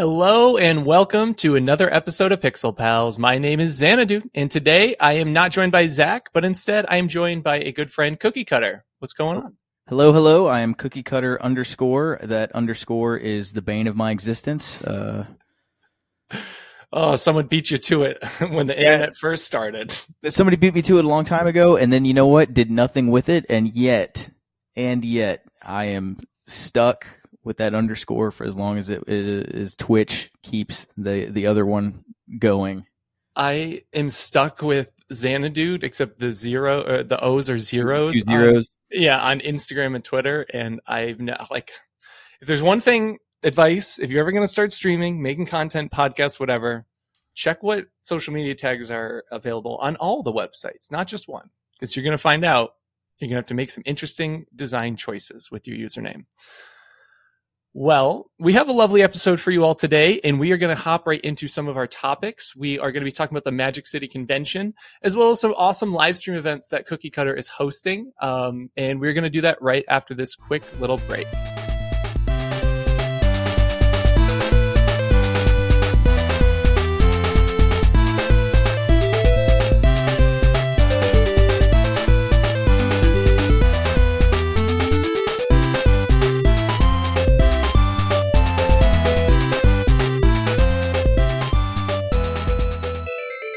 Hello and welcome to another episode of Pixel Pals. My name is Xanadu, and today I am not joined by Zach, but instead I am joined by a good friend, Cookie Cutter. What's going on? Hello, hello. I am Cookie Cutter underscore. That underscore is the bane of my existence. Uh, Oh, someone beat you to it when the Yeah. internet first started. somebody beat me to it a long time ago, and then you know what? Did nothing with it, and yet, and yet, I am stuck with that underscore for as long as it is. Twitch keeps the the other one going. I am stuck with Xanadu, except the zero, uh, the O's are zeros. Two on- zeros. yeah, on Instagram and Twitter, and I've now like, if there's one thing advice, if you're ever going to start streaming, making content, podcasts, whatever, check what social media tags are available on all the websites, not just one, because you're going to find out you're going to have to make some interesting design choices with your username. Well, we have a lovely episode for you all today, and we are going to hop right into some of our topics. We are going to be talking about the Magic City Convention, as well as some awesome live stream events that Cookie Cutter is hosting. Um, and we're going to do that right after this quick little break.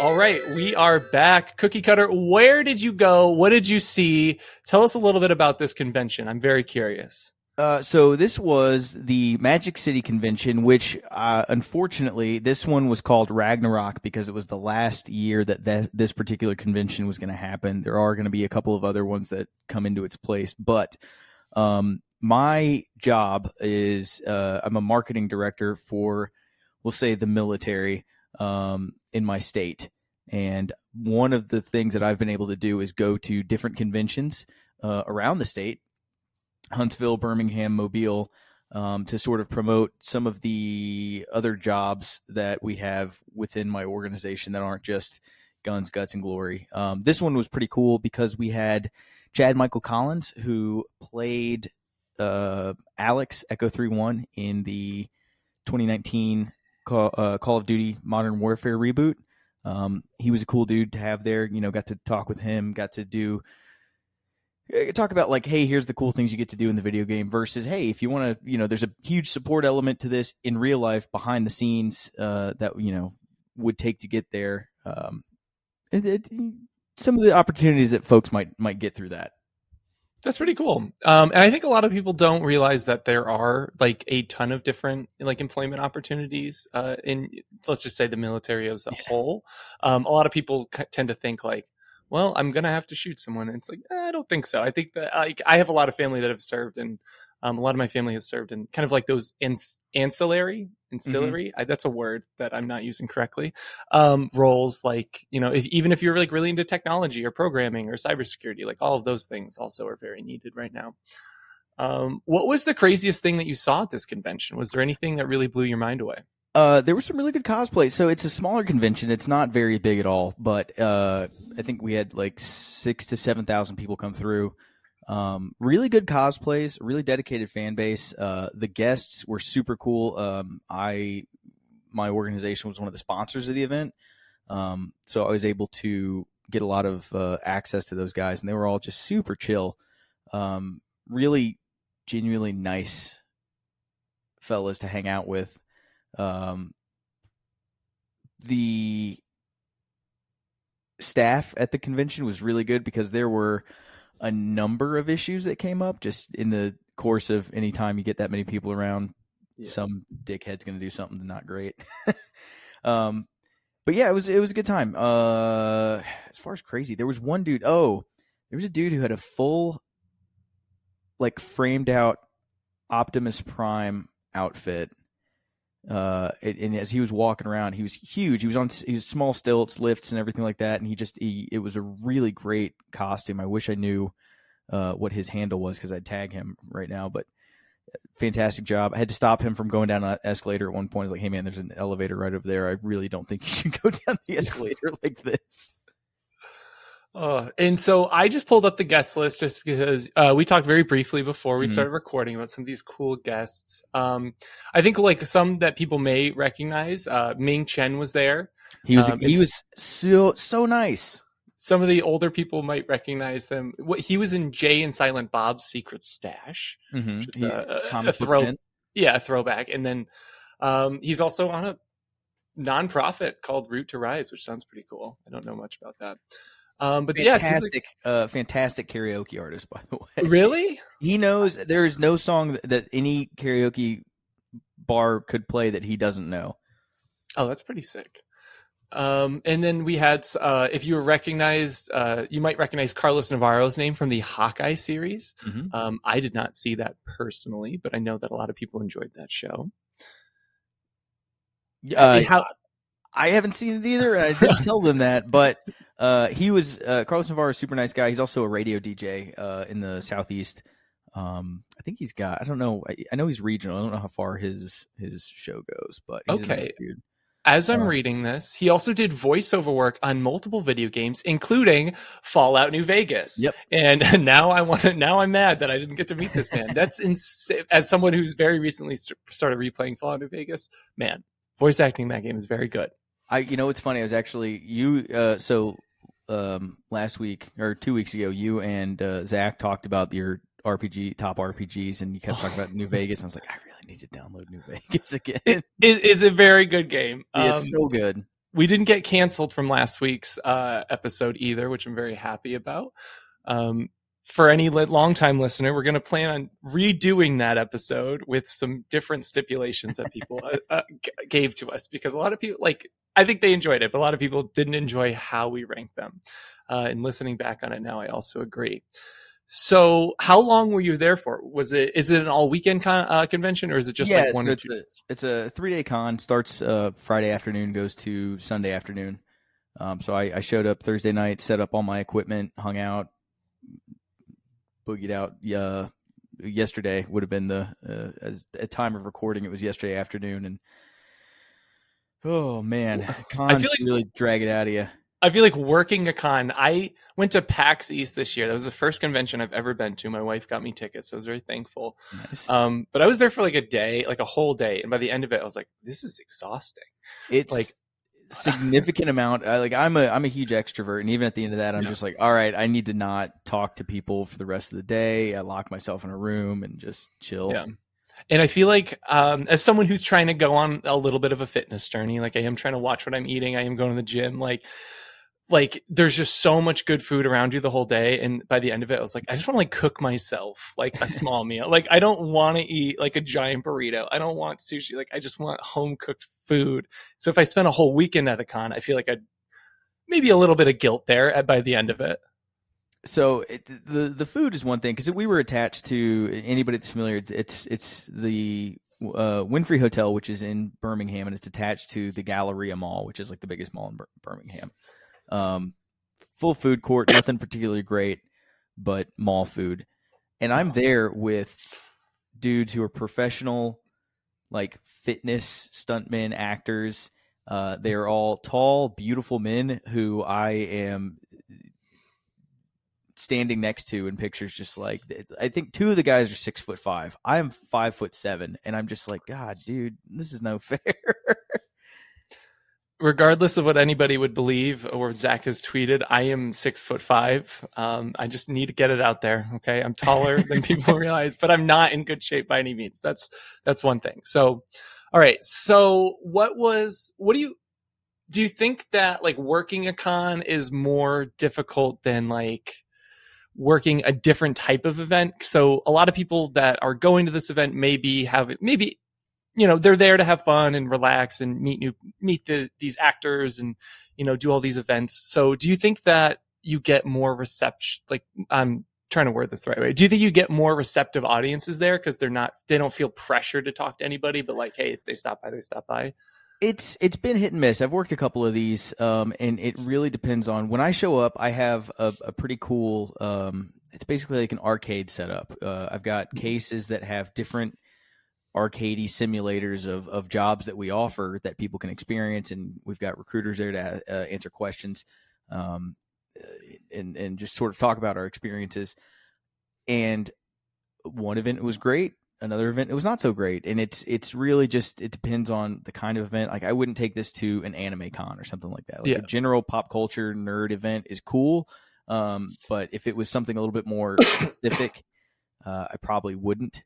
All right, we are back. Cookie Cutter, where did you go? What did you see? Tell us a little bit about this convention. I'm very curious. Uh, so this was the Magic City convention, which uh, unfortunately this one was called Ragnarok because it was the last year that th- this particular convention was going to happen. There are going to be a couple of other ones that come into its place, but um, my job is uh, I'm a marketing director for, we'll say, the military um, in my state, and one of the things that I've been able to do is go to different conventions uh, around the state Huntsville, Birmingham, Mobile, um, to sort of promote some of the other jobs that we have within my organization that aren't just guns, guts, and glory. Um, this one was pretty cool because we had Chad Michael Collins, who played uh, Alex Echo 3 1 in the 2019 Call, uh, Call of Duty Modern Warfare reboot. Um, he was a cool dude to have there. You know, got to talk with him, got to do uh, talk about like hey here's the cool things you get to do in the video game versus hey if you want to you know there's a huge support element to this in real life behind the scenes uh, that you know would take to get there um, it, it, some of the opportunities that folks might might get through that That's pretty cool. Um, and I think a lot of people don't realize that there are like a ton of different like employment opportunities uh, in let's just say the military as a whole. Um, a lot of people c- tend to think like, well, I'm gonna have to shoot someone. And it's like eh, I don't think so. I think that like I have a lot of family that have served, and um, a lot of my family has served in kind of like those ans- ancillary ancillary. I, that's a word that I'm not using correctly. Um, roles like you know, if, even if you're like really into technology or programming or cybersecurity, like all of those things also are very needed right now. Um, what was the craziest thing that you saw at this convention? Was there anything that really blew your mind away? Uh, there was some really good cosplay. So it's a smaller convention. It's not very big at all, but uh, I think we had like six to seven thousand people come through. Um, really good cosplays, really dedicated fan base. Uh, the guests were super cool. Um, I, my organization was one of the sponsors of the event, um, so I was able to get a lot of uh, access to those guys, and they were all just super chill. Um, really, genuinely nice fellas to hang out with. Um, the staff at the convention was really good because there were a number of issues that came up just in the course of any time you get that many people around. Yeah. Some dickhead's going to do something not great. um, but yeah, it was it was a good time. Uh, as far as crazy, there was one dude. Oh, there was a dude who had a full, like framed out Optimus Prime outfit. Uh, and, as he was walking around, he was huge. He was on he was small stilts, lifts, and everything like that. And he just he, it was a really great costume. I wish I knew uh, what his handle was because I'd tag him right now. But fantastic job. I had to stop him from going down an escalator at one point. I was like, "Hey man, there's an elevator right over there. I really don't think you should go down the escalator like this." Uh, and so I just pulled up the guest list just because uh, we talked very briefly before we Mhm. started recording about some of these cool guests. Um, I think like some that people may recognize. Uh, Ming Chen was there. He was Um, he was so so nice. Some of the older people might recognize them. What he was in Jay and Silent Bob's Secret Stash. Mm-hmm. Which is a- a- a throw- man. Yeah, a throwback. And then um, he's also on a nonprofit called Root to Rise, which sounds pretty cool. I don't know much about that. Um, but yeah, it seems Fantastic, uh, fantastic karaoke artist, by the way. really. He knows there is no song that, that any karaoke bar could play that he doesn't know. Oh, that's pretty sick. Um, and then we had, uh, if you recognized, uh, you might recognize Carlos Navarro's name from the Hawkeye series. Mhm. Um, I did not see that personally, but I know that a lot of people enjoyed that show. Uh, How, I haven't seen it either, and I didn't tell them that. But uh, he was uh, Carlos Navarro, is a super nice guy. He's also a radio DJ uh, in the southeast. Um, I think he's got. I don't know. I, I know he's regional. I don't know how far his his show goes, but he's a nice Okay. dude. as I'm uh, reading this, he also did voiceover work on multiple video games, including Fallout New Vegas. Yep. And now I want to. Now I'm mad that I didn't get to meet this man. That's insane. As someone who's very recently st- started replaying Fallout New Vegas, man, voice acting in that game is very good. I, you know, it's funny. I was actually you. Uh, so um, last week or two weeks ago, you and uh, Zach talked about your RPG top RPGs, and you kept talking about New Vegas. And I was like, I really need to download New Vegas again. It is a very good game. it's Um, so good. we didn't get canceled from last week's uh, episode either, which I'm very happy about. Um, for any long time listener, we're going to plan on redoing that episode with some different stipulations that people uh, uh, g- gave to us because a lot of people, like, I think they enjoyed it, but a lot of people didn't enjoy how we ranked them. Uh, and listening back on it now, I also agree. So, how long were you there for? Was it is it an all weekend con- uh, convention or is it just Yeah, like one so or it's two a- It's a three day con. Starts uh, Friday afternoon, goes to Sunday afternoon. Um, so I, I showed up Thursday night, set up all my equipment, hung out, boogied out. Uh, yesterday would have been the uh, as at time of recording. It was yesterday afternoon, and oh man, cons like- really drag it out of you. I feel like working a con. I went to PAX East this year. That was the first convention I've ever been to. My wife got me tickets. So I was very thankful. Nice. Um, but I was there for like a day, like a whole day, and by the end of it, I was like, "This is exhausting." it's like significant amount I, like i'm a i'm a huge extrovert and even at the end of that i'm Yeah. just like all right i need to not talk to people for the rest of the day i lock myself in a room and just chill Yeah. And I feel like, um, as someone who's trying to go on a little bit of a fitness journey, like I am trying to watch what I'm eating, I am going to the gym, like, like there's just so much good food around you the whole day. And by the end of it, I was like, I just want to like cook myself like a small meal. Like I don't want to eat like a giant burrito. I don't want sushi. Like I just want home cooked food. So if I spend a whole weekend at a con, I feel like I'd maybe a little bit of guilt there at, by the end of it. so it, the the food is one thing because we were attached to anybody that's familiar it's it's the uh, Wynfrey hotel which is in birmingham and it's attached to the galleria mall which is like the biggest mall in Bir- birmingham um, full food court nothing particularly great but mall food. And i'm there with dudes who are professional like fitness stuntmen actors. Uh, they are all tall beautiful men who i am standing next to in pictures just like i think two of the guys are six foot five. I am five foot seven and i'm just like god dude this is no fair regardless of what anybody would believe or Zach has tweeted, I am six foot five. Um, I just need to get it out there. Okay, I'm taller than people realize, but I'm not in good shape by any means. That's that's one thing. So, all right. So, what was what do you do? You think that like working a con is more difficult than like working a different type of event? So, a lot of people that are going to this event maybe have maybe you know they're there to have fun and relax and meet new meet the these actors and you know do all these events. So do you think that you get more reception like i'm trying to word this the right way. Do you think you get more receptive audiences there? Because they're not they don't feel pressure to talk to anybody but like hey if they stop by they stop by. It's it's been hit and miss. I've worked a couple of these um, and it really depends on when i show up i have a, a pretty cool um, it's basically like an arcade setup. Uh, i've got cases that have different arcadey simulators of, of jobs that we offer that people can experience and we've got recruiters there to uh, answer questions um, and and just sort of talk about our experiences. And one event was great, another event it was not so great, and it's it's really just it depends on the kind of event. Like I wouldn't take this to an anime con or something like that. Like Yeah. a general pop culture nerd event is cool, um, but if it was something a little bit more specific, uh, I probably wouldn't.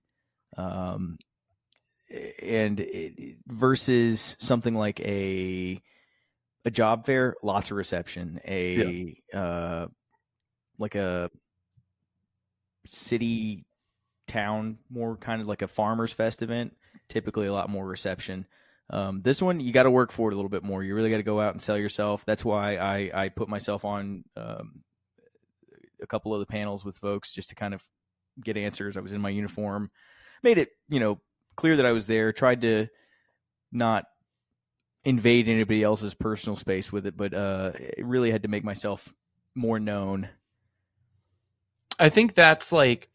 Um, and it, versus something like a a job fair, lots of reception. A uh, like a city town, more kind of like a farmers fest event. Typically, a lot more reception. Um, this one you got to work for it a little bit more. You really got to go out and sell yourself. That's why I I put myself on um, a couple of the panels with folks just to kind of get answers. I was in my uniform, made it you know clear that I was there. Tried to not invade anybody else's personal space with it, but uh, it really had to make myself more known. I think that's like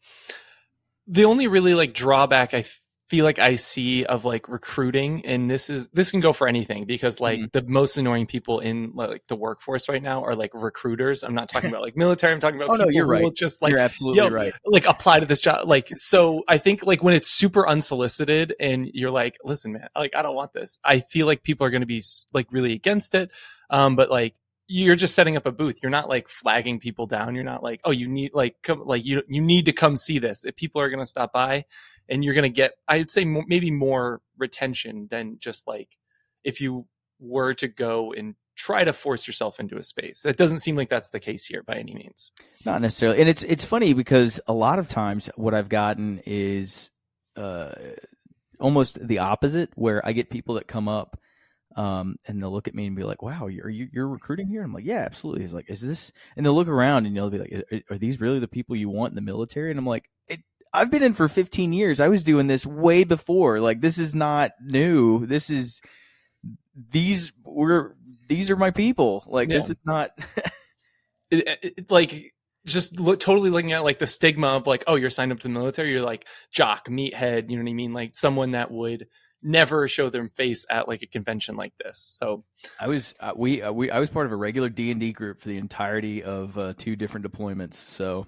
the only really like drawback I feel like I see of like recruiting, and this is this can go for anything because like Mhm. the most annoying people in like the workforce right now are like recruiters. I'm not talking about like military. I'm talking about Oh, no, you're who right. will just like You're absolutely yo, right. like apply to this job like so i think like when it's super unsolicited and you're like listen man like i don't want this i feel like people are going to be like really against it um but like you're just setting up a booth you're not like flagging people down you're not like oh you need like come like you you need to come see this if people are going to stop by and you're going to get i'd say maybe more retention than just like if you were to go and try to force yourself into a space that doesn't seem like that's the case here by any means Not necessarily, and it's it's funny because a lot of times what I've gotten is uh, almost the opposite, where I get people that come up um, and they'll look at me and be like, "Wow, you're you, you're recruiting here?" I'm like, "Yeah, absolutely." He's like, "Is this?" And they'll look around and they'll be like, "Are, are these really the people you want in the military?" And I'm like, it, "I've been in for 15 years. I was doing this way before. Like, this is not new. This is these were." These are my people. Like this is not. it- it- like just look, totally looking at like the stigma of like oh you're signed up to the military you're like jock meathead you know what i mean like someone that would never show their face at like a convention like this so I was uh, we uh, we I was part of a regular D and D group for the entirety of uh, two different deployments. So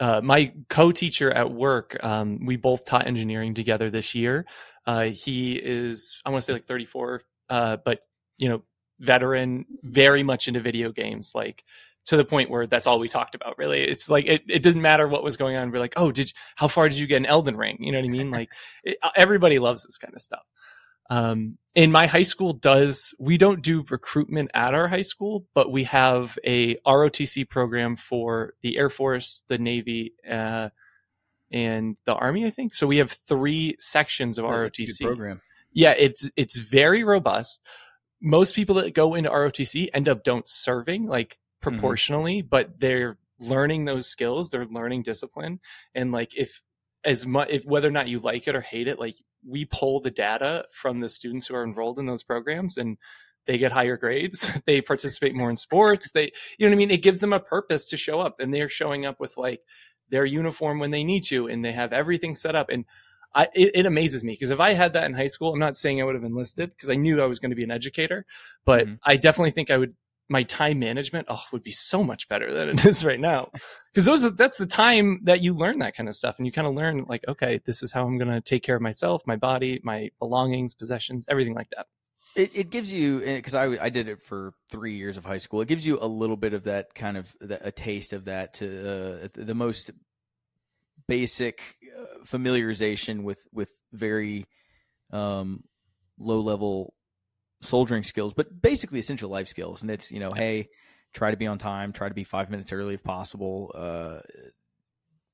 uh, my co-teacher at work um, we both taught engineering together this year. Uh, he is i want to say like 34 uh, but you know veteran very much into video games like to the point where that's all we talked about really. It's like it, it didn't matter what was going on. We're like oh did you, how far did you get in elden ring? You know what i mean? Like it, everybody loves this kind of stuff um and my high school does we don't do recruitment at our high school but we have a rotc program for the air force the navy uh and the army i think. So we have three sections of good rotc program. yeah it's it's very robust. Most people that go into rotc end up don't serving like proportionally but they're learning those skills they're learning discipline and like if as much if whether or not you like it or hate it like we pull the data from the students who are enrolled in those programs and they get higher grades they participate more in sports they you know what i mean it gives them a purpose to show up and they're showing up with like their uniform when they need to and they have everything set up and I, it, it amazes me because if I had that in high school, I'm not saying I would have enlisted because I knew I was going to be an educator, but Mhm. I definitely think I would. My time management, oh, would be so much better than it is right now, because those are, that's the time that you learn that kind of stuff, and you kind of learn like, okay, this is how I'm going to take care of myself, my body, my belongings, possessions, everything like that. It, it gives you because I I did it for three years of high school. It gives you a little bit of that kind of that, a taste of that to uh, the most basic uh, familiarization with with very um, low level soldiering skills, but basically essential life skills. And it's you know, hey, try to be on time, try to be five minutes early if possible. Uh,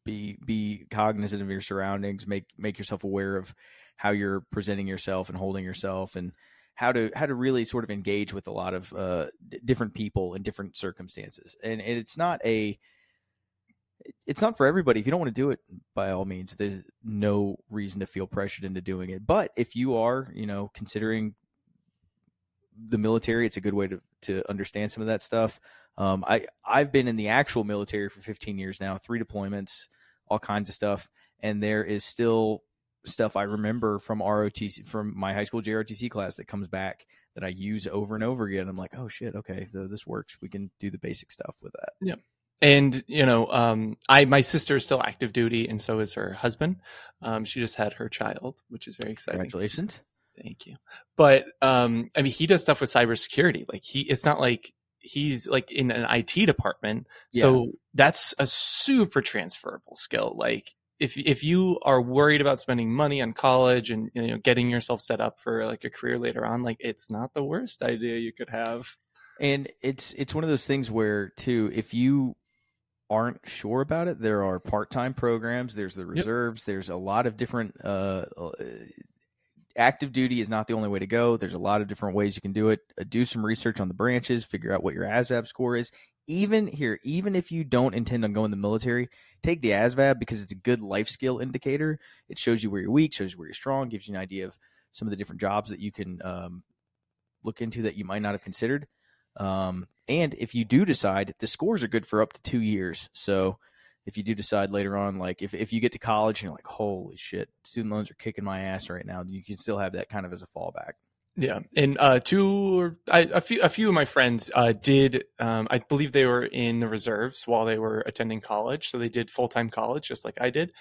be be cognizant of your surroundings. Make make yourself aware of how you're presenting yourself and holding yourself, and how to how to really sort of engage with a lot of uh, d- different people in different circumstances. And, and it's not a it's not for everybody. If you don't want to do it, by all means, there's no reason to feel pressured into doing it. But if you are, you know, considering the military, it's a good way to to understand some of that stuff. Um, I I've been in the actual military for 15 years now, three deployments, all kinds of stuff, and there is still stuff I remember from ROTC from my high school JROTC class that comes back that I use over and over again. I'm like, oh shit, okay, so this works. We can do the basic stuff with that. Yeah and you know, um, I my sister is still active duty, and so is her husband. Um, she just had her child, which is very exciting. Congratulations. Thank you. But um, I mean, he does stuff with cybersecurity. Like he, it's not like he's like in an IT department. So that's a super transferable skill. Like if if you are worried about spending money on college and you know getting yourself set up for like a career later on, like it's not the worst idea you could have. And it's it's one of those things where too, if you aren't sure about it, there are part time programs. There's the reserves. Yep. There's a lot of different. Uh, uh, active duty is not the only way to go. There's a lot of different ways you can do it. Uh, do some research on the branches. Figure out what your ASVAB score is. Even here, even if you don't intend on going in the military, take the ASVAB because it's a good life skill indicator. It shows you where you're weak, shows you where you're strong, gives you an idea of some of the different jobs that you can um, look into that you might not have considered. Um, and if you do decide, the scores are good for up to two years. So if you do decide later on, like if, if you get to college and you're like, holy shit, student loans are kicking my ass right now, you can still have that kind of as a fallback. Yeah, and uh, two, I, a few, a few of my friends uh, did. Um, I believe they were in the reserves while they were attending college, so they did full time college just like I did.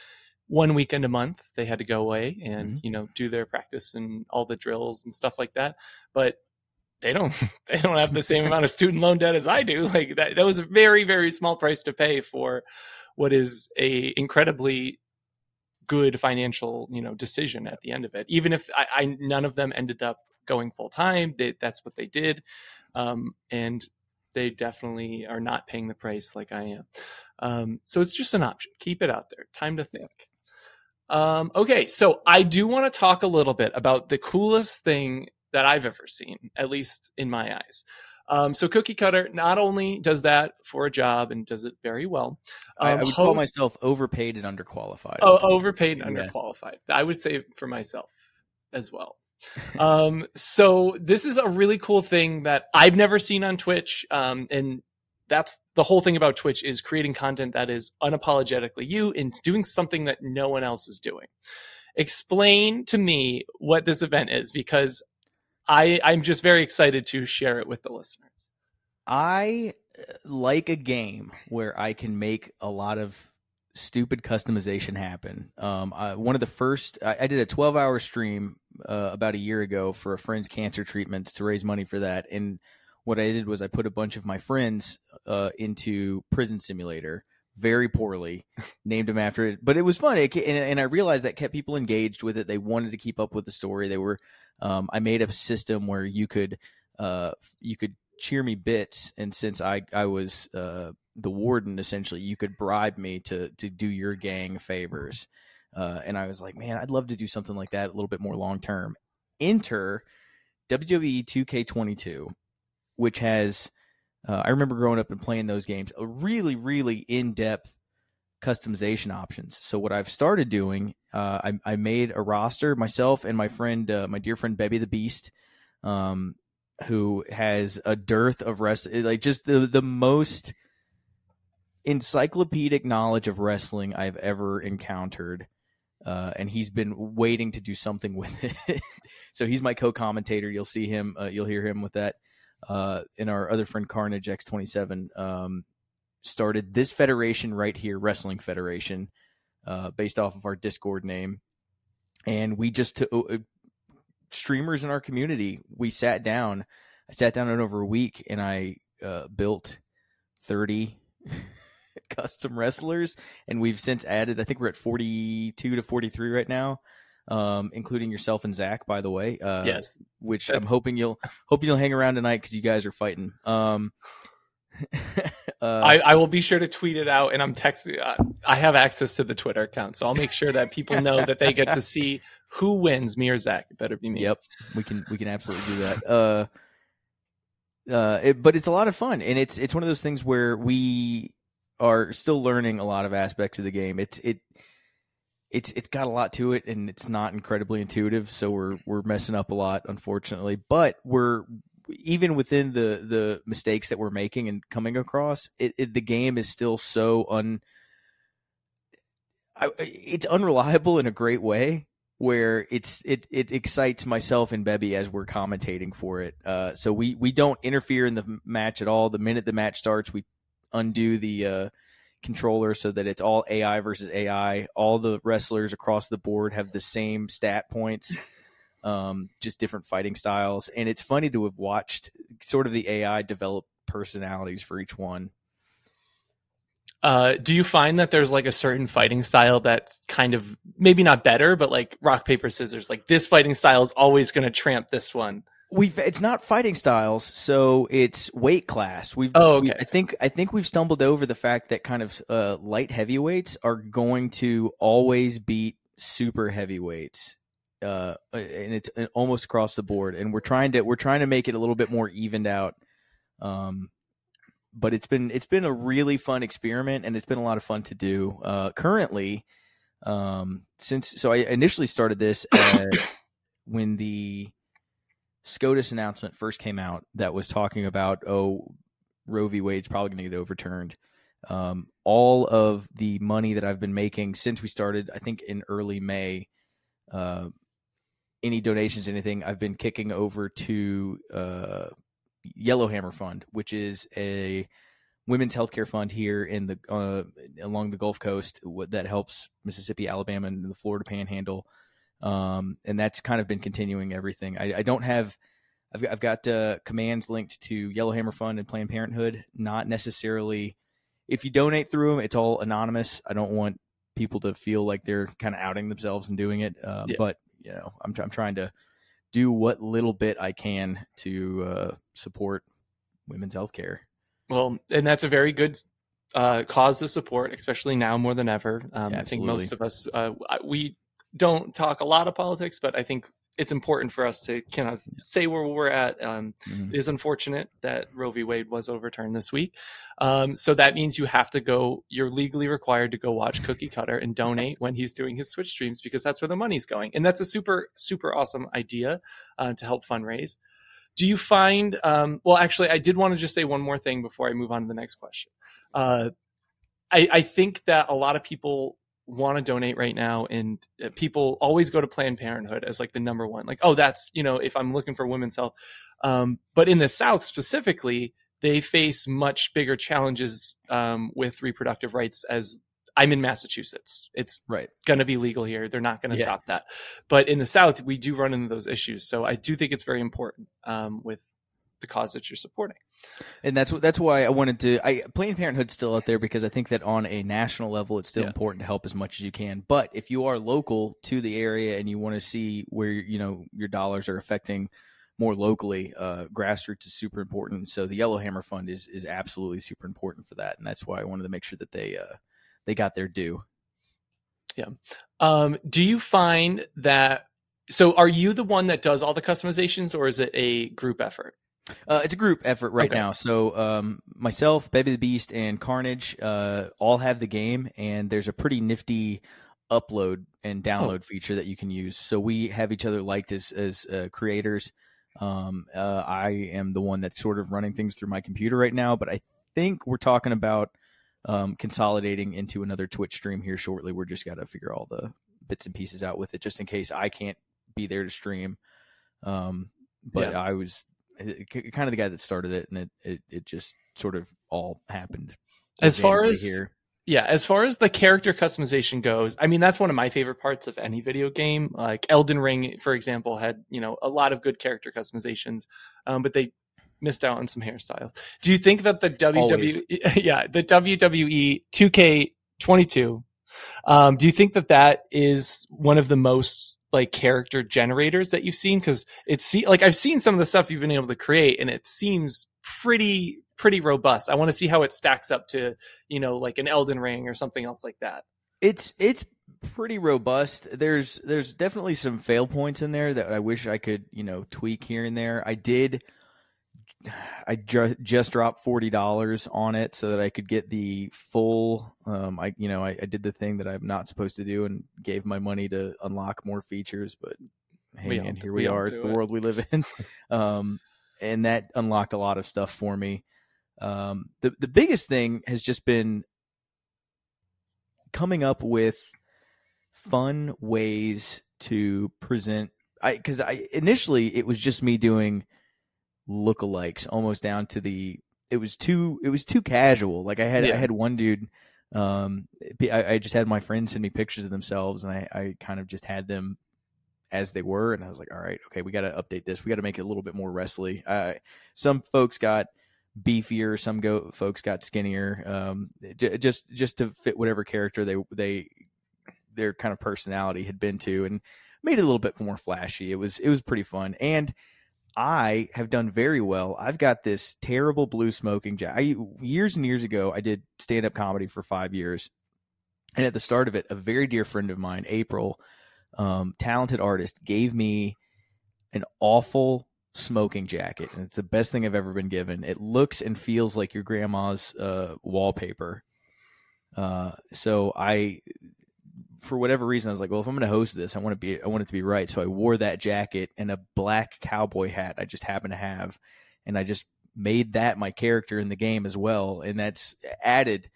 One weekend a month, they had to go away and mm-hmm. you know do their practice and all the drills and stuff like that. But they don't they don't have the same amount of student loan debt as I do. Like that that was a very very small price to pay for what is a incredibly good financial you know decision at the end of it. Even if I, I none of them ended up going full time, that's what they did, um, and they definitely are not paying the price like I am. Um, so it's just an option. Keep it out there. Time to think. Um, okay, so I do want to talk a little bit about the coolest thing that I've ever seen, at least in my eyes. Um, so Cookie Cutter not only does that for a job and does it very well. Um, I, I, would host, call myself overpaid and underqualified. Oh, overpaid and yeah. underqualified. I would say for myself as well. um, so this is a really cool thing that I've never seen on Twitch. Um, and that's the whole thing about Twitch is creating content that is unapologetically you and doing something that no one else is doing. Explain to me what this event is because I I'm just very excited to share it with the listeners. I uh, like a game where I can make a lot of stupid customization happen. Um, I, one of the first, I, I did a 12 hour stream uh, about a year ago for a friend's cancer treatments to raise money for that. And what I did was I put a bunch of my friends uh, into Prison Simulator very poorly, named him after it, but it was fun. It, and, and I realized that kept people engaged with it. They wanted to keep up with the story. They were um, I made a system where you could uh, you could cheer me bits, and since I I was uh, the warden, essentially, you could bribe me to to do your gang favors. Uh, and I was like, man, I'd love to do something like that a little bit more long term. Enter WWE 2K22, which has uh, I remember growing up and playing those games, a really really in depth customization options. So what I've started doing, uh, I, I, made a roster myself and my friend, uh, my dear friend Bebby the Beast, um, who has a dearth of wrestling, like just the the most encyclopedic knowledge of wrestling I've ever encountered. Uh, and he's been waiting to do something with it. so he's my co-commentator. You'll see him. Uh, you'll hear him with that. Uh, and our other friend Carnage X27. Um, started this federation right here, Wrestling Federation, uh, based off of our Discord name. And we just, took uh, streamers in our community, we sat down. I sat down in over a week and I uh, built 30 custom wrestlers. And we've since added, I think we're at 42 to 43 right now. Um, including yourself and Zach, by the way. Uh, yes, which that's... I'm hoping you'll hoping you'll hang around tonight because you guys are fighting. Um, uh, I, I will be sure to tweet it out, and I'm texting. Uh, I have access to the Twitter account, so I'll make sure that people know that they get to see who wins, me or Zach. It better be me. Yep, we can we can absolutely do that. Uh, uh, it, but it's a lot of fun, and it's it's one of those things where we are still learning a lot of aspects of the game. It's it it's it's got a lot to it and it's not incredibly intuitive so we're we're messing up a lot unfortunately but we're even within the the mistakes that we're making and coming across, it, it, the game is still so un. I, it's unreliable in a great way where it's it it excites myself and Bebby as we're commentating for it. Uh, so we we don't interfere in the match at all. The minute the match starts, we undo the uh, controller so that it's all AI versus AI. All the wrestlers across the board have the same stat points, um, just different fighting styles. And it's funny to have watched sort of the AI develop personalities for each one. Uh, do you find that there's like a certain fighting style that's kind of maybe not better, but like rock paper scissors? Like this fighting style is always going to tramp this one. We've it's not fighting styles, so it's weight class. We've oh okay. We, I think I think we've stumbled over the fact that kind of uh, light heavyweights are going to always beat super heavyweights, uh, and it's almost across the board. And we're trying to we're trying to make it a little bit more evened out. Um, but it's been it's been a really fun experiment, and it's been a lot of fun to do. Uh, currently, um, since so I initially started this when the SCOTUS announcement first came out that was talking about, oh, Roe v. Wade's probably going to get overturned. Um, all of the money that I've been making since we started, I think in early May, uh, any donations, anything, I've been kicking over to uh, Yellowhammer Fund, which is a women's healthcare fund here in the uh, along the Gulf Coast that helps Mississippi, Alabama, and the Florida Panhandle um, and that's kind of been continuing everything. I, I don't have, I've got, I've got uh, commands linked to Yellowhammer Fund and Planned Parenthood. Not necessarily, if you donate through them, it's all anonymous. I don't want people to feel like they're kind of outing themselves and doing it. Uh, yeah. But you know, I'm I'm trying to do what little bit I can to uh, support women's health care. Well, and that's a very good uh, cause to support, especially now more than ever. Um, yeah, I think most of us, uh, we don't talk a lot of politics, but I think it's important for us to kind of say where we're at. Um, mm-hmm. It is unfortunate that Roe v. Wade was overturned this week. Um, so that means you have to go, you're legally required to go watch Cookie Cutter and donate when he's doing his Twitch streams because that's where the money's going. And that's a super, super awesome idea uh, to help fundraise. Do you find, um, well, actually, I did want to just say one more thing before I move on to the next question. Uh, I, I think that a lot of people want to donate right now and uh, people always go to planned parenthood as like the number one like oh that's you know if i'm looking for women's health. Um, but in the south specifically they face much bigger challenges um, with reproductive rights as i'm in massachusetts. It's right. going to be legal here. They're not going to yeah. stop that. But in the south we do run into those issues so i do think it's very important um, with the cause that you're supporting. And that's that's why I wanted to. I Planned Parenthood's still out there because I think that on a national level, it's still yeah. important to help as much as you can. But if you are local to the area and you want to see where you know your dollars are affecting more locally, uh, grassroots is super important. So the Yellowhammer Fund is is absolutely super important for that, and that's why I wanted to make sure that they uh, they got their due. Yeah. Um, do you find that? So, are you the one that does all the customizations, or is it a group effort? Uh, it's a group effort right okay. now. So um, myself, Bebby the Beast, and Carnage uh, all have the game, and there's a pretty nifty upload and download oh. feature that you can use. So we have each other liked as as uh, creators. Um, uh, I am the one that's sort of running things through my computer right now, but I think we're talking about um, consolidating into another Twitch stream here shortly. We're just got to figure all the bits and pieces out with it, just in case I can't be there to stream. Um, but yeah. I was kind of the guy that started it, and it it, it just sort of all happened. As far as here. Yeah, as far as the character customization goes, I mean that's one of my favorite parts of any video game. Like Elden Ring, for example, had you know a lot of good character customizations, um, but they missed out on some hairstyles. Do you think that the WWE, yeah, the WWE 2K22, um, do you think that that is one of the most like character generators that you've seen? Because it's like I've seen some of the stuff you've been able to create, and it seems pretty pretty robust. I want to see how it stacks up to you know like an Elden Ring or something else like that. It's it's pretty robust. There's there's definitely some fail points in there that I wish I could you know tweak here and there. I did I ju- just dropped forty dollars on it so that I could get the full. Um, I you know I, I, did the thing that I'm not supposed to do and gave my money to unlock more features, but hey, and here we, we are. It's the it. world we live in, um, and that unlocked a lot of stuff for me. Um, the the biggest thing has just been coming up with fun ways to present. I because I initially it was just me doing lookalikes almost down to the it was too it was too casual. Like I had Yeah. I had one dude. Um, I, I just had my friends send me pictures of themselves, and I, I kind of just had them as they were, and I was like, all right, okay, we got to update this. We got to make it a little bit more wrestly. Uh, some folks got beefier, some go folks got skinnier. Um, j- just just to fit whatever character they they their kind of personality had been to, and made it a little bit more flashy. It was it was pretty fun, and I have done very well. I've got this terrible blue smoking jacket. Years and years ago, I did stand up comedy for five years, and at the start of it, a very dear friend of mine, April, um, talented artist, gave me an awful smoking jacket, and it's the best thing I've ever been given. It looks and feels like your grandma's uh, wallpaper. Uh, so I for whatever reason, I was like, well, if I'm going to host this, I want to be, I want it to be right. So I wore that jacket and a black cowboy hat I just happened to have, and I just made that my character in the game as well, and that's added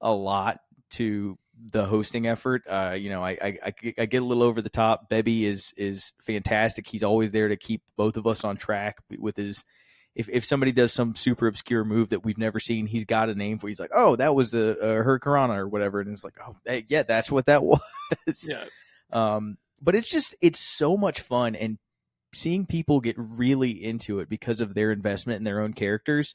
a lot to the hosting effort. Uh, you know, I, I I get a little over the top. Bebby is is fantastic. He's always there to keep both of us on track with his if if somebody does some super obscure move that we've never seen, he's got a name for. He's like, oh, that was a, a Hurricanrana or whatever, and it's like, oh, hey, yeah, that's what that was. Yeah. Um, but it's just it's so much fun, and seeing people get really into it because of their investment in their own characters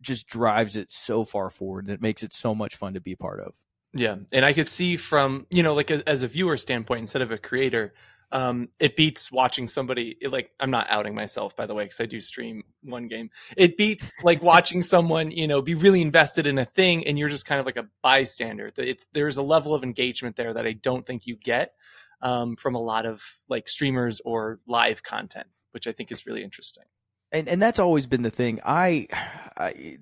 just drives it so far forward, and it makes it so much fun to be a part of. Yeah, and I could see from you know like a, as a viewer standpoint instead of a creator, um, it beats watching somebody like I'm not outing myself by the way because I do stream one game. It beats like watching someone you know be really invested in a thing and you're just kind of like a bystander. It's there's a level of engagement there that I don't think you get um, from a lot of like streamers or live content, which I think is really interesting. and and that's always been the thing. I, I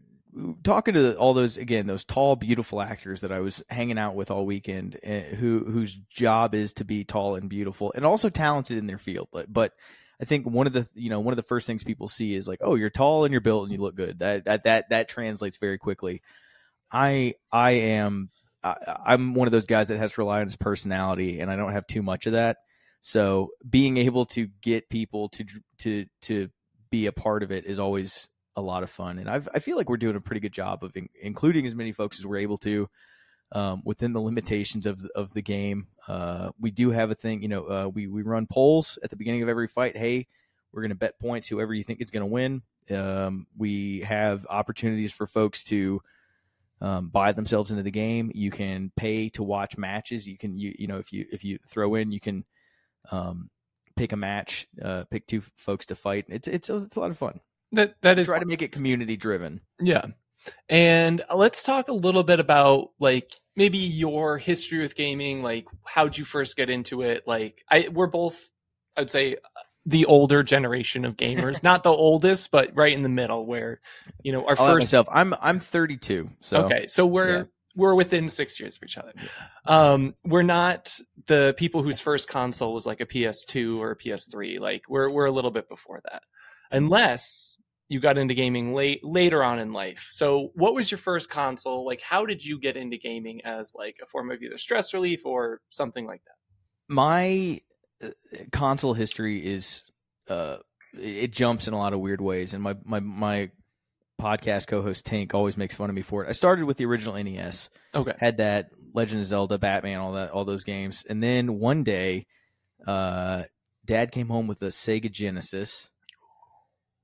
talking to all those again, those tall, beautiful actors that I was hanging out with all weekend, uh, who whose job is to be tall and beautiful, and also talented in their field. But, but I think one of the you know one of the first things people see is like, oh, you're tall and you're built and you look good. That that that that translates very quickly. I I am I, I'm one of those guys that has to rely on his personality, and I don't have too much of that. So being able to get people to to to be a part of it is always a lot of fun, and I've, I feel like we're doing a pretty good job of in, including as many folks as we're able to um, within the limitations of the, of the game. Uh, we do have a thing, you know, uh, we we run polls at the beginning of every fight. Hey, we're going to bet points whoever you think is going to win. Um, we have opportunities for folks to um, buy themselves into the game. You can pay to watch matches. You can you you know if you if you throw in, you can um, pick a match, uh, pick two folks to fight. It's it's it's a lot of fun. That that is Try to make it community driven. Yeah. And let's talk a little bit about like maybe your history with gaming, like how'd you first get into it? Like I we're both I'd say the older generation of gamers, not the oldest, but right in the middle where, you know, our I'll first myself. I'm I'm 32. So Okay, so we're yeah. we're within 6 years of each other. Um we're not the people whose first console was like a PS2 or a PS3. Like we're we're a little bit before that. Unless you got into gaming late later on in life. So, what was your first console? Like, how did you get into gaming as like a form of either stress relief or something like that? my uh, console history is uh it jumps in a lot of weird ways and my my my podcast co-host Tank always makes fun of me for it. I started with the original NES. Okay. Had that Legend of Zelda, Batman, all that all those games. And then one day uh dad came home with a Sega Genesis.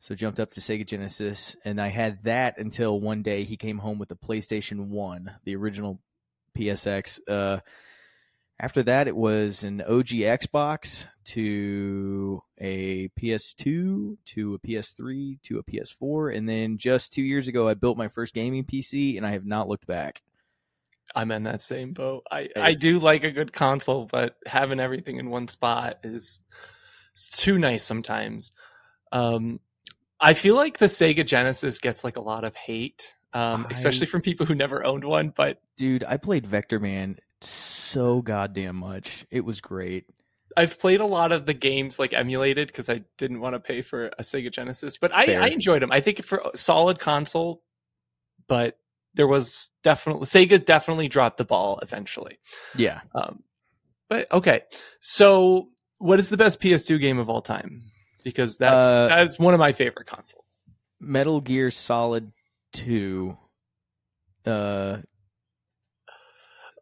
So jumped up to Sega Genesis and I had that until one day he came home with the PlayStation 1, the original PSX. Uh after that, it was an OG Xbox to a PS2 to a PS3 to a PS4, and then just two years ago, I built my first gaming PC, and I have not looked back. I'm in that same boat. I Hey. I do like a good console, but having everything in one spot is it's too nice sometimes. Um, I feel like the Sega Genesis gets like a lot of hate, um, I- especially from people who never owned one. But Dude, I played Vectorman so goddamn much. It was great. I've played a lot of the games like emulated because I didn't want to pay for a Sega Genesis, but I, I enjoyed them. I think for a solid console, but there was definitely Sega definitely dropped the ball eventually. Yeah. Um, but okay, so what is the best PS2 game of all time? Because that's Uh, that's one of my favorite consoles. Metal Gear Solid two uh,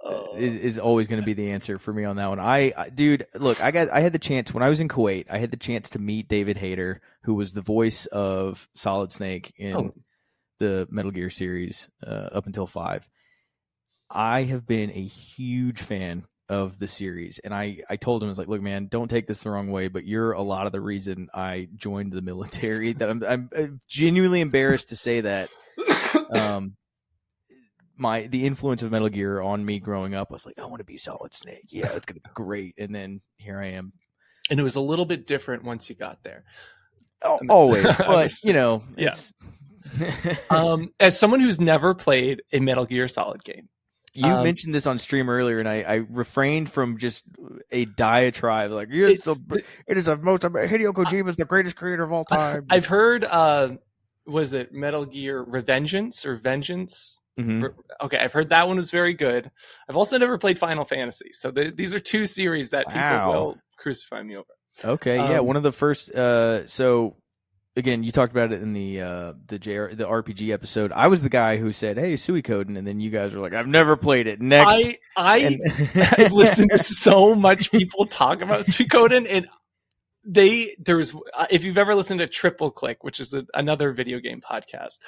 Oh. is, is always going to be the answer for me on that one. I, I, dude, look, I got, I had the chance when I was in Kuwait. I had the chance to meet David Hayter, who was the voice of Solid Snake in Oh. the Metal Gear series uh, up until five. I have been a huge fan of the series, and I, I told him I was like, look, man, don't take this the wrong way, but you're a lot of the reason I joined the military. that I'm, I'm uh, genuinely embarrassed to say that. Um, my the influence of Metal Gear on me growing up I was like, I want to be Solid Snake. Yeah, it's gonna be great. And then here I am. and it was a little bit different once you got there. Oh, always, but you know, Yeah. Um, as someone who's never played a Metal Gear Solid game, you um, mentioned this on stream earlier, and I, I refrained from just a diatribe like, it's it's, the, it is the most Hideo Kojima is the greatest creator of all time. I've heard. Uh, was it Metal Gear Revengeance or Vengeance? Mhm. Re- Okay, I've heard that one was very good. I've also never played Final Fantasy, so th- these are two series that people will crucify me over. Okay, yeah, Um, one of the first. Uh, so again, you talked about it in the uh, the JR, the RPG episode. I was the guy who said, "Hey, Suikoden," and then you guys were like, "I've never played it." Next, I I And- I've listened to so much people talk about Suikoden, and they there's uh, if you've ever listened to Triple Click, which is a, another video game podcast,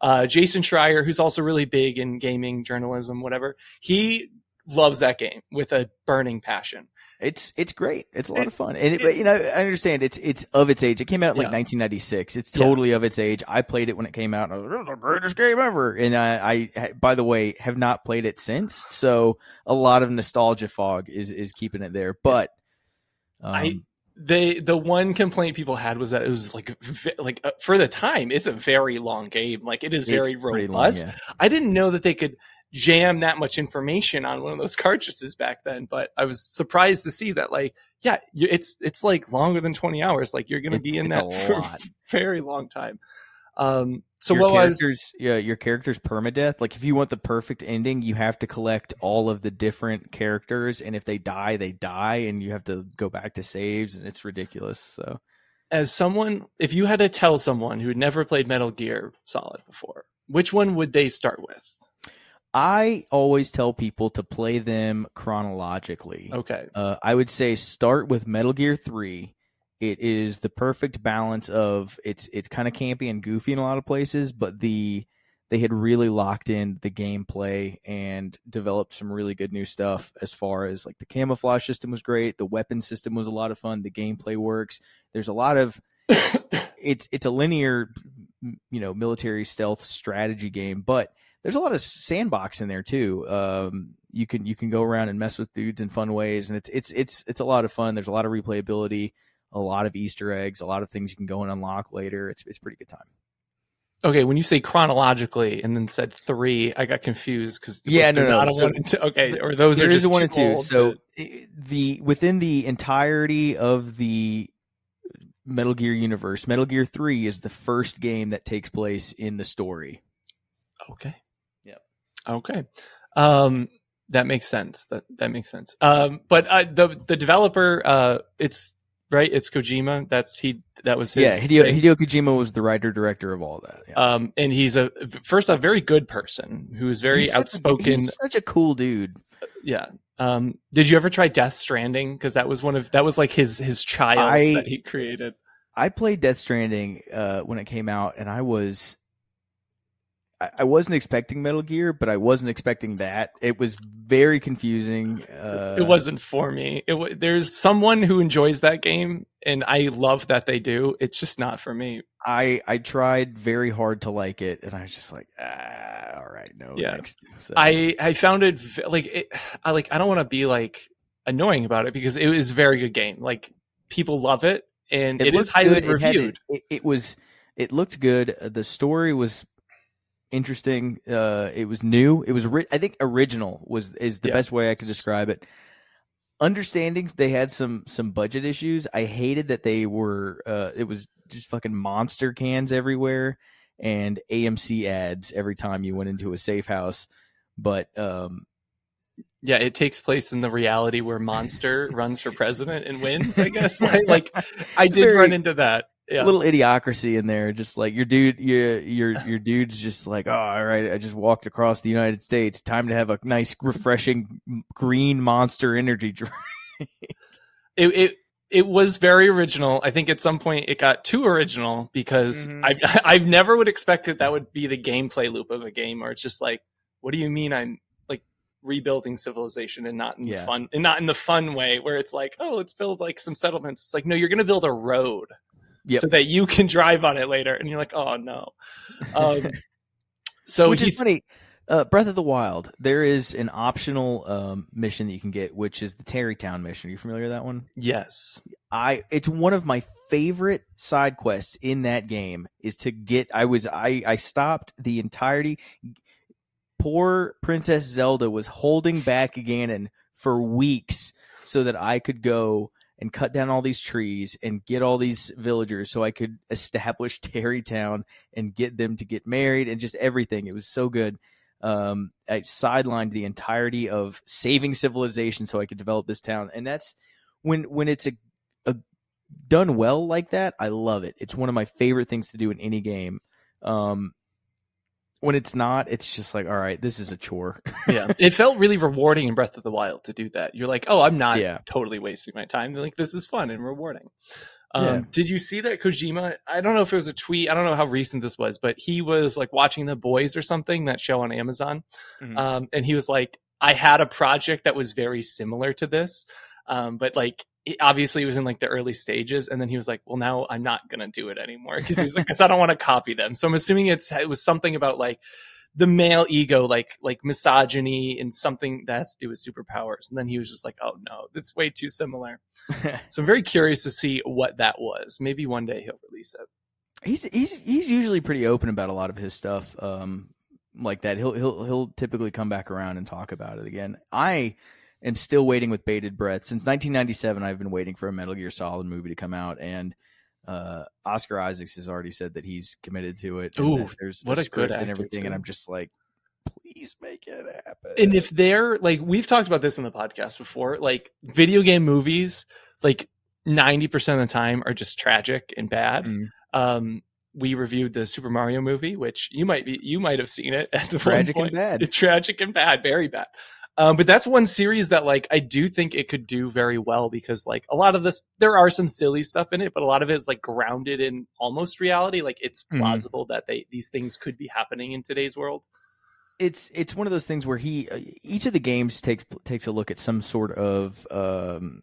uh, Jason Schreier, who's also really big in gaming journalism, whatever, he loves that game with a burning passion. It's it's great. It's a lot It- of fun, and it, it- you know I understand it's it's of its age. It came out in like Yeah. 1996. It's Yeah. totally of its age. I played it when it came out, and I was like, "This is the greatest game ever." And I, I, by the way, have not played it since. So a lot of nostalgia fog is is keeping it there. But um, I- They the one complaint people had was that it was like like uh, for the time it's a very long game. Like it is very robust. long, yeah. I didn't know that they could jam that much information on one of those cartridges back then, but I was surprised to see that like yeah, it's it's like longer than 20 hours. Like you're going to be in that for lot. a very long time. Um so your what was characters, yeah, your character's permadeath. Like if you want the perfect ending, you have to collect all of the different characters, and if they die, they die, and you have to go back to saves, and it's ridiculous. So as someone if you had to tell someone who had never played Metal Gear Solid before, which one would they start with? I always tell people to play them chronologically. Okay. Uh, I would say start with Metal Gear Three. It is the perfect balance of it's it's kind of campy and goofy in a lot of places, but the they had really locked in the gameplay and developed some really good new stuff as far as like the camouflage system was great, the weapon system was a lot of fun, the gameplay works. There's a lot of it's it's a linear you know military stealth strategy game, but there's a lot of sandbox in there too. Um, you can you can go around and mess with dudes in fun ways, and it's it's it's it's a lot of fun. There's a lot of replayability, a lot of Easter eggs, a lot of things you can go and unlock later. It's it's a pretty good time. Okay, when you say chronologically and then said three, I got confused because Yeah, no, no, not a so- one and two. Okay, or those There are is just a one and two. So to- the within the entirety of the Metal Gear universe, Metal Gear Three is the first game that takes place in the story. okay. Okay, um, that makes sense. That that makes sense. Um, but uh, the the developer, uh, it's right. It's Kojima. That's he. That was his. yeah, Hideo, thing. Hideo Kojima was the writer director of all that. Yeah. Um, and he's a first a very good person who is very He's such a- outspoken. he's such a cool dude. yeah. Um, did you ever try Death Stranding? Because that was one of that was like his his child I- that he created. I played Death Stranding uh, when it came out, and I was. I I wasn't expecting Metal Gear, but I wasn't expecting that. It was very confusing. Uh, it wasn't for me. It there's someone who enjoys that game, and I love that they do. It's just not for me. I I tried very hard to like it, and I was just like, ah, all right, no, Yeah. next. So, I I found it like it, I like I don't want to be like annoying about it because it was a very good game. Like people love it, and it is highly good. It had- reviewed. It, it was. It looked good. The story was interesting. Uh, it was new. It was. Ri- I think original was is the Yeah. best way I could describe it. Understanding they had some some budget issues. I hated that they were. Uh, it was just fucking monster cans everywhere and AMC ads every time you went into a safe house. But um, yeah, it takes place in the reality where Monster runs for president and wins. I guess like, like I did Very- run into that. Yeah. little idiocracy in there. Just like your dude, your your your dude's just like, oh, all right, I just walked across the United States. Time to have a nice, refreshing green Monster Energy drink. it, it it was very original. I think at some point it got too original because Mhm. I I never would expect that that would be the gameplay loop of a game, or it's just like, what do you mean I'm like rebuilding civilization and not in Yeah. the fun and not in the fun way where it's like, oh, let's build like some settlements. It's like, no, you're gonna build a road Yep. so that you can drive on it later, and you're like, oh no. Um, so which is funny. Uh, Breath of the Wild, there is an optional um, mission that you can get, which is the Tarrey Town mission. Are you familiar with that one? yes, I it's one of my favorite side quests in that game is to get I was I I stopped the entirety poor Princess Zelda was holding back Ganon for weeks so that I could go and cut down all these trees and get all these villagers so I could establish Tarrey Town and get them to get married and just everything. It was so good. Um, I sidelined the entirety of saving civilization so I could develop this town, and that's when when it's a, a done well like that. I love it. It's one of my favorite things to do in any game. Um, when it's not, it's just like, all right, this is a chore. yeah, it felt really rewarding in Breath of the Wild to do that. You're like, oh, I'm not Yeah. totally wasting my time. Like this is fun and rewarding. Um, Yeah. Did you see that Kojima? I don't know if it was a tweet. I don't know how recent this was, but he was like watching The Boys or something, that show on Amazon. Mhm. Um, and he was like, I had a project that was very similar to this. Um, but like, it obviously was in like the early stages. And then he was like, well, now I'm not going to do it anymore because he's like, because I don't want to copy them. So I'm assuming it's, it was something about like, the male ego, like like misogyny and something that has to do with superpowers. And then he was just like, "Oh no, that's way too similar." So I'm very curious to see what that was. Maybe one day he'll release it. he's he's he's usually pretty open about a lot of his stuff um like that he'll he'll he'll typically come back around and talk about it again i am still waiting with bated breath since 1997 i've been waiting for a metal gear solid movie to come out and uh oscar isaacs has already said that he's committed to it Ooh, there's what a good script and everything and i'm just like please make it happen And if they're like, we've talked about this in the podcast before, like video game movies, like 90% of the time are just tragic and bad. Mm. Um, we reviewed the Super Mario movie, which you might be, you might have seen it at the tragic and bad tragic and bad, very bad. Um, but that's one series that like I do think it could do very well because like a lot of this, there are some silly stuff in it, but a lot of it is like grounded in almost reality. Like it's Mhm. plausible that they these things could be happening in today's world. it's it's one of those things where he uh, each of the games takes takes a look at some sort of um,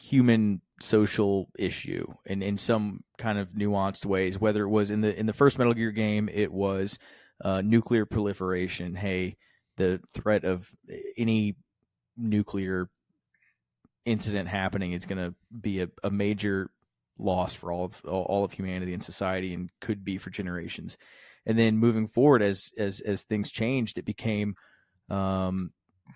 human social issue in in some kind of nuanced ways. Whether it was in the in the first Metal Gear game, it was uh, nuclear proliferation. Hey, the threat of any nuclear incident happening is going to be a, a major loss for all of all of humanity and society, and could be for generations. And then moving forward as as as things changed it became um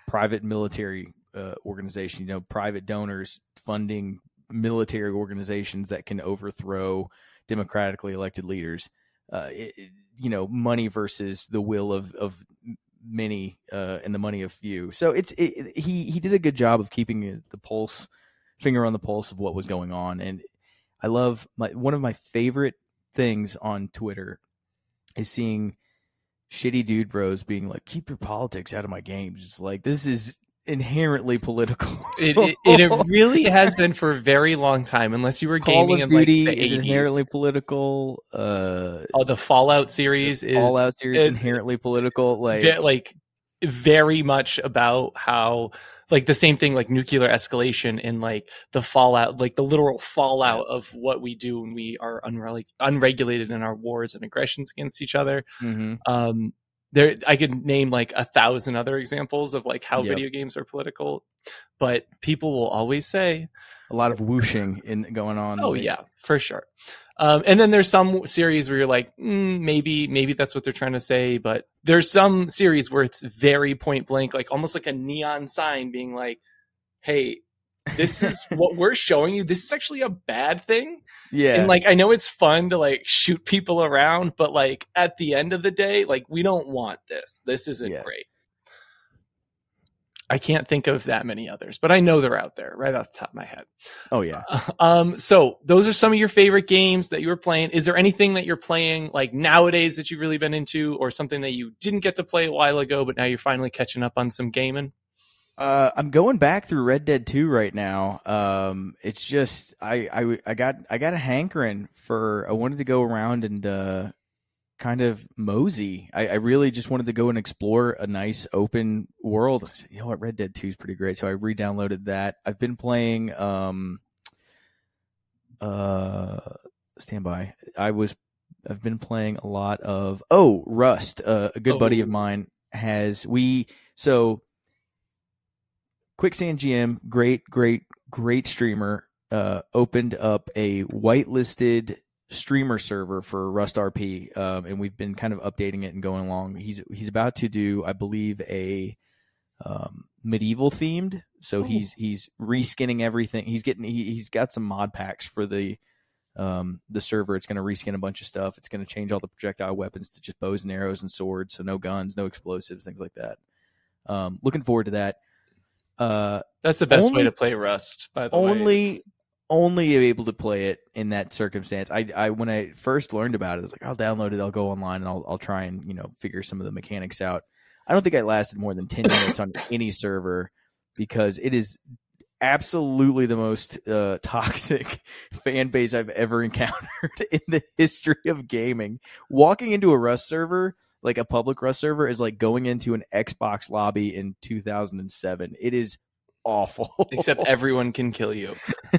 private military uh, organization you know private donors funding military organizations that can overthrow democratically elected leaders. Uh it- you know money versus the will of of many uh and the money of few so it's it, he he did a good job of keeping the pulse finger on the pulse of what was going on and i love my one of my favorite things on twitter is seeing shitty dude bros being like, "Keep your politics out of my games." Like this is inherently political. It, it, it really has been for a very long time, unless you were Call gaming of in like the is 80s. inherently political. Uh, oh, the Fallout series is All Out series it- inherently political. Like, ve- like very much about how like the same thing like nuclear escalation and like the fallout like the literal fallout of what we do when we are unre- unregulated in our wars and aggressions against each other mhm. um there i could name like a thousand other examples of like how Yep. video games are political but people will always say a lot of whooshing in going on. Oh yeah, for sure. Um, and then there's some series where you're like, mm, maybe, maybe that's what they're trying to say. But there's some series where it's very point blank, like almost like a neon sign being like, "Hey, this is what we're showing you. This is actually a bad thing." yeah. And like, I know it's fun to like shoot people around, but like at the end of the day, like we don't want this. This isn't Yeah. great. I can't think of that many others, but I know they're out there right off the top of my head. Oh yeah. Um, so those are some of your favorite games that you were playing. Is there anything that you're playing like nowadays that you've really been into, or something that you didn't get to play a while ago, but now you're finally catching up on some gaming? Uh, I'm going back through Red Dead 2 right now. Um, it's just I, I I got I got a hankering for I wanted to go around and uh, kind of mosey. I, I really just wanted to go and explore a nice open world. Said, you know what, Red Dead 2 is pretty great, so I re-downloaded that. I've been playing um uh standby. I was I've been playing a lot of oh Rust. Uh, a good buddy of Oh. mine has we so Quicksand GM, great, great, great streamer, uh, opened up a whitelisted streamer server for Rust RP, um, and we've been kind of updating it and going along. He's he's about to do, I believe, a um, medieval themed. So Ooh. he's he's reskinning everything. He's getting he, he's got some mod packs for the um, the server. It's going to reskin a bunch of stuff. It's going to change all the projectile weapons to just bows and arrows and swords. So no guns, no explosives, things like that. Um, looking forward to that. Uh, That's the best Only- way to play Rust. By the way, only only able to play it in that circumstance. I, I when I first learned about it, I was like, I'll download it, I'll go online, and I'll I'll try and you know figure some of the mechanics out. I don't think I lasted more than ten minutes on any server because it is absolutely the most uh, toxic fan base I've ever encountered in the history of gaming. Walking into a Rust server, like a public Rust server, is like going into an Xbox lobby in 2007. It is awful. except everyone can kill you.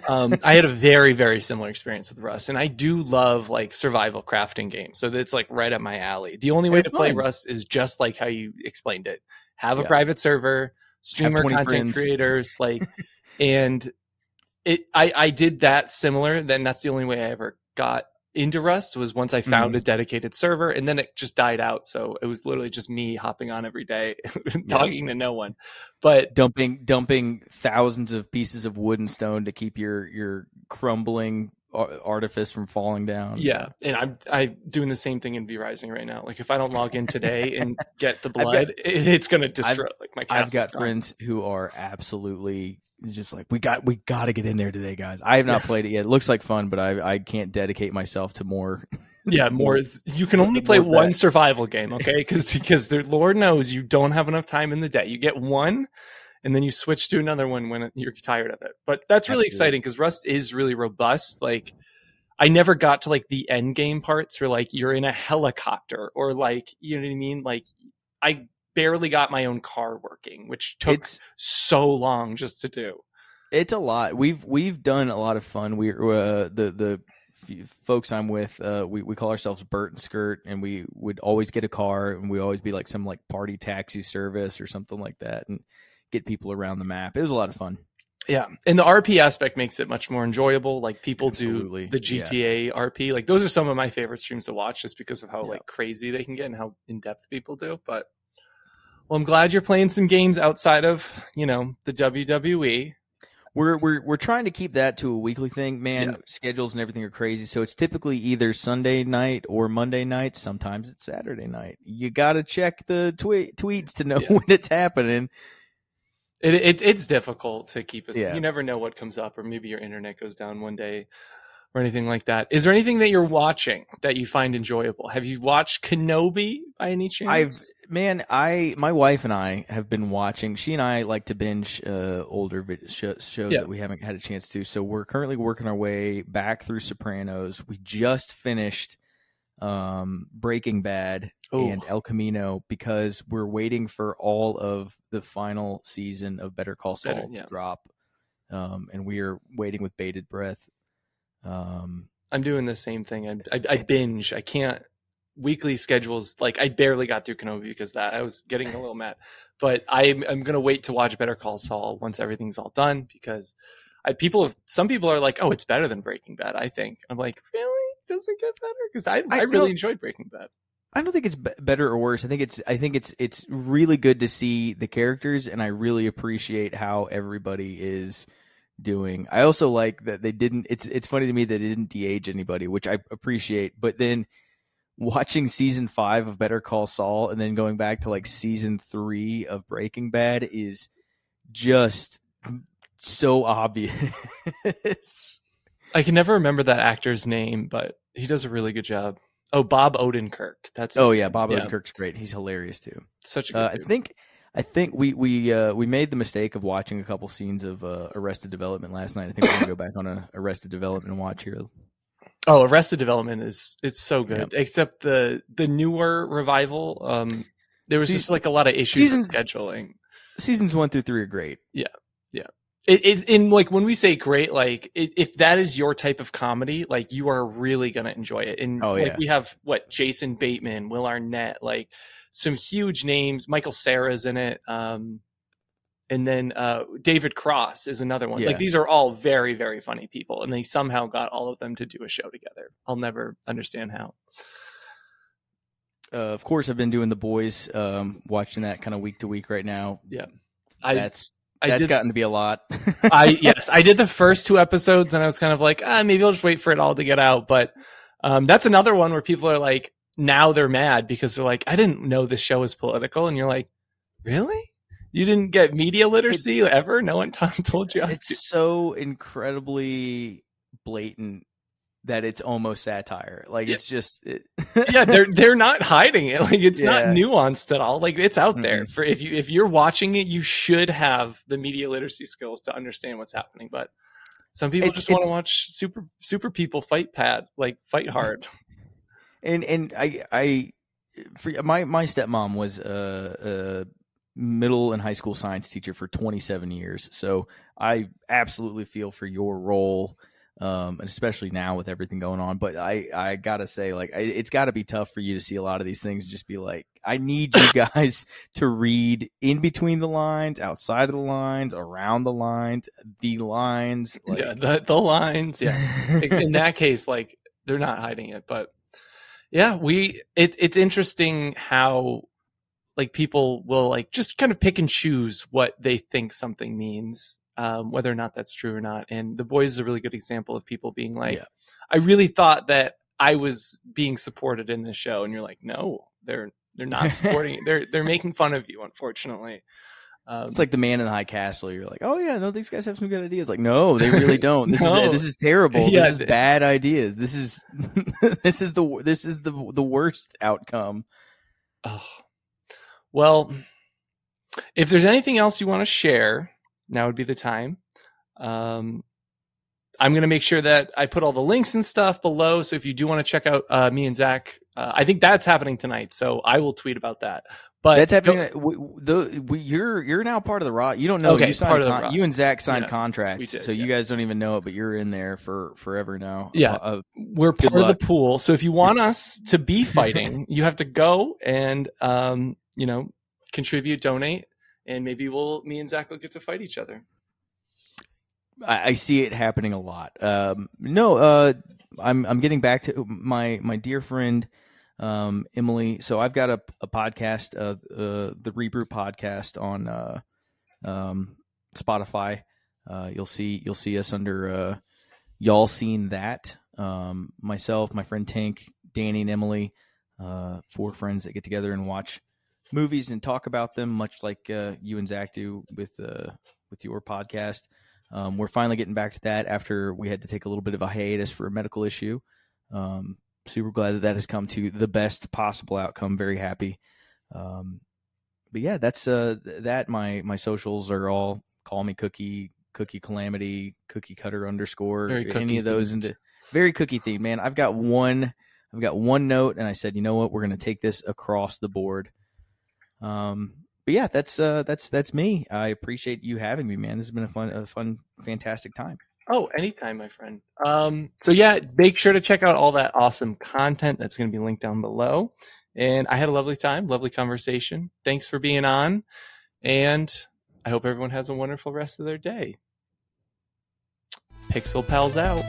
Um, I had a very, very similar experience with Rust, and I do love like survival crafting games. So that's like right up my alley. The only way It's to play fun. Rust is just like how you explained it: have a Yeah. private server, streamer 20 content friends. creators, like, and it. I I did that similar. Then that's the only way I ever got into Rust was once I found Mm-hmm. a dedicated server, and then it just died out. So it was literally just me hopping on every day, talking to no one. But dumping dumping thousands of pieces of wood and stone to keep your your crumbling artifice from falling down. Yeah, and I'm I'm doing the same thing in V Rising right now. Like if I don't log in today and get the blood, it, it's gonna destroy like my I've got gone. friends who are absolutely just like we got we got to get in there today, guys. I have not Yeah. played it yet. It looks like fun, but I I can't dedicate myself to more. Yeah, more. You can only play one survival game, okay? Because because the Lord knows you don't have enough time in the day. You get one, and then you switch to another one when you're tired of it. But that's really Absolutely. exciting because Rust is really robust. Like I never got to like the end game parts where like you're in a helicopter or like you know what I mean. Like I barely got my own car working, which took It's so long just to do. it's a lot. We've we've done a lot of fun. We uh, the the folks I'm with, uh, we we call ourselves Bert and Skirt, and we would always get a car, and we always be like some like party taxi service or something like that, and get people around the map. It was a lot of fun. Yeah, and the RP aspect makes it much more enjoyable. Like people Absolutely, do the yeah. GTA RP. Like those are some of my favorite streams to watch, just because of how Yeah. like crazy they can get and how in depth people do. But well, I'm glad you're playing some games outside of you know the. WWE. We're we're we're trying to keep that to a weekly thing. Man, Yeah. schedules and everything are crazy, so it's typically either Sunday night or Monday night. Sometimes it's Saturday night. You got to check the tweet tweets to know Yeah. when it's happening. It, it it's difficult to keep us. Yeah. You never know what comes up, or maybe your internet goes down one day, or anything like that. Is there anything that you're watching that you find enjoyable? Have you watched Kenobi by any chance? I've man, I my wife and I have been watching. She and I like to binge uh, older vid- sh- shows Yeah. that we haven't had a chance to. So we're currently working our way back through Sopranos. We just finished um, Breaking Bad Ooh. and El Camino because we're waiting for all of the final season of Better Call Saul Better, yeah. to drop, um, and we are waiting with bated breath. Um, I'm doing the same thing. I, I, I binge. I can't weekly schedules. Like I barely got through Kenobi because that I was getting a little mad. But I'm I'm gonna wait to watch Better Call Saul once everything's all done because I people have some people are like, oh, it's better than Breaking Bad. I think I'm like, really? Does it get better? Because I I, I- really enjoyed Breaking Bad. I don't think it's be- better or worse. I think it's I think it's it's really good to see the characters, and I really appreciate how everybody is doing. I also like that they didn't. It's it's funny to me that it didn't de-age anybody, which I appreciate. But then watching season five of Better Call Saul, and then going back to like season three of Breaking Bad is just so obvious. I can never remember that actor's name, but he does a really good job. Oh, Bob Odenkirk. That's oh yeah. Bob Odenkirk's great. He's hilarious too. Such a good Uh, I think I think we we uh, we made the mistake of watching a couple scenes of uh, Arrested Development last night. I think we're gonna go back on a Arrested Development and watch here. Oh, Arrested Development is it's so good. Except the the newer revival, um, there was just like a lot of issues with seasons- scheduling. Seasons one through three are great. It, it in like when we say great, like it, if that is your type of comedy, like you are really gonna enjoy it. And Oh, like yeah. we have what Jason Bateman, Will Arnett, like some huge names. Michael Cera's in it. Um, and then uh, David Cross is another one. Yeah. Like these are all very very funny people, and they somehow got all of them to do a show together. I'll never understand how. Uh, of course, I've been doing the boys, um, watching that kind of week to week right now. Yeah I that's I that's did gotten to be a lot. I yes, I did the first two episodes, and I was kind of like, ah, maybe I'll just wait for it all to get out. But um, that's another one where people are like, now they're mad because they're like, I didn't know this show was political, and you're like, really? You didn't get media literacy ever? No one t- told you. how to it's so incredibly blatant that it's almost satire. Like Yeah. it's just it, yeah, they're they're not hiding it. Like it's not nuanced at all. Like it's out there for if you if you're watching it, you should have the media literacy skills to understand what's happening. But some people It's- just want to watch super super people fight pad, like fight hard. and and I I for my my stepmom was a, a middle and high school science teacher for 27 years, so I absolutely feel for your role. Um, and especially now with everything going on, but I, I gotta say, like, I, it's gotta be tough for you to see a lot of these things. and Just be like, I need you guys to read in between the lines, outside of the lines, around the lines, the lines. Like, yeah, the the lines. Yeah, in that case, like they're not hiding it. But yeah, we it it's interesting how like people will like just kind of pick and choose what they think something means, um, whether or not that's true or not. And the boys is a really good example of people being like, Yeah. I really thought that I was being supported in this show, and you're like, no, they're they're not supporting. they're they're making fun of you, unfortunately. Um, It's like the man in the high castle. You're like, oh yeah, no, these guys have some good ideas. Like, no, they really don't. This No. is this is terrible. Yeah, this is bad ideas. This is this is the this is the the worst outcome. Oh. Well, if there's anything else you want to share, now would be the time. Um, I'm going to make sure that I put all the links and stuff below. So if you do want to check out uh, me and Zach, uh, I think that's happening tonight. So I will tweet about that. But That's happening. w- w- The we, you're you're now part of the Ross. You don't know. Okay, you signed part of the con- you and Zach signed Yeah, contracts, did, so you guys don't even know it, but you're in there for forever now. Yeah. Uh, we're Good part of the pool. So if you want us to be fighting, you have to go and um, you know contribute, donate, and maybe we'll me and Zach will get to fight each other. I, I see it happening a lot. Um, no, uh, I'm I'm getting back to my my dear friend um, Emily. So I've got a, a podcast, uh, uh, the Reboot podcast on uh, um, Spotify. Uh, you'll see you'll see us under uh, y'all seen that. Um, myself, my friend Tank, Danny, and Emily, uh, four friends that get together and watch movies and talk about them, much like uh, you and Zach do with uh, with your podcast. Um, we're finally getting back to that after we had to take a little bit of a hiatus for a medical issue. Um, super glad that that has come to the best possible outcome. Very happy. Um, but yeah, that's uh, that. My my socials are all call me cookie cookie calamity cookie cutter underscore Very any of those themed. into very cookie themed. Man, I've got one. I've got one note, and I said, you know what, we're going to take this across the board. Um, but yeah, that's uh, that's that's me. I appreciate you having me, man. This has been a fun, a fun, fantastic time. Oh, anytime, my friend. Um, so yeah, make sure to check out all that awesome content that's going to be linked down below. And I had a lovely time, lovely conversation. Thanks for being on, and I hope everyone has a wonderful rest of their day. Pixel Pals out.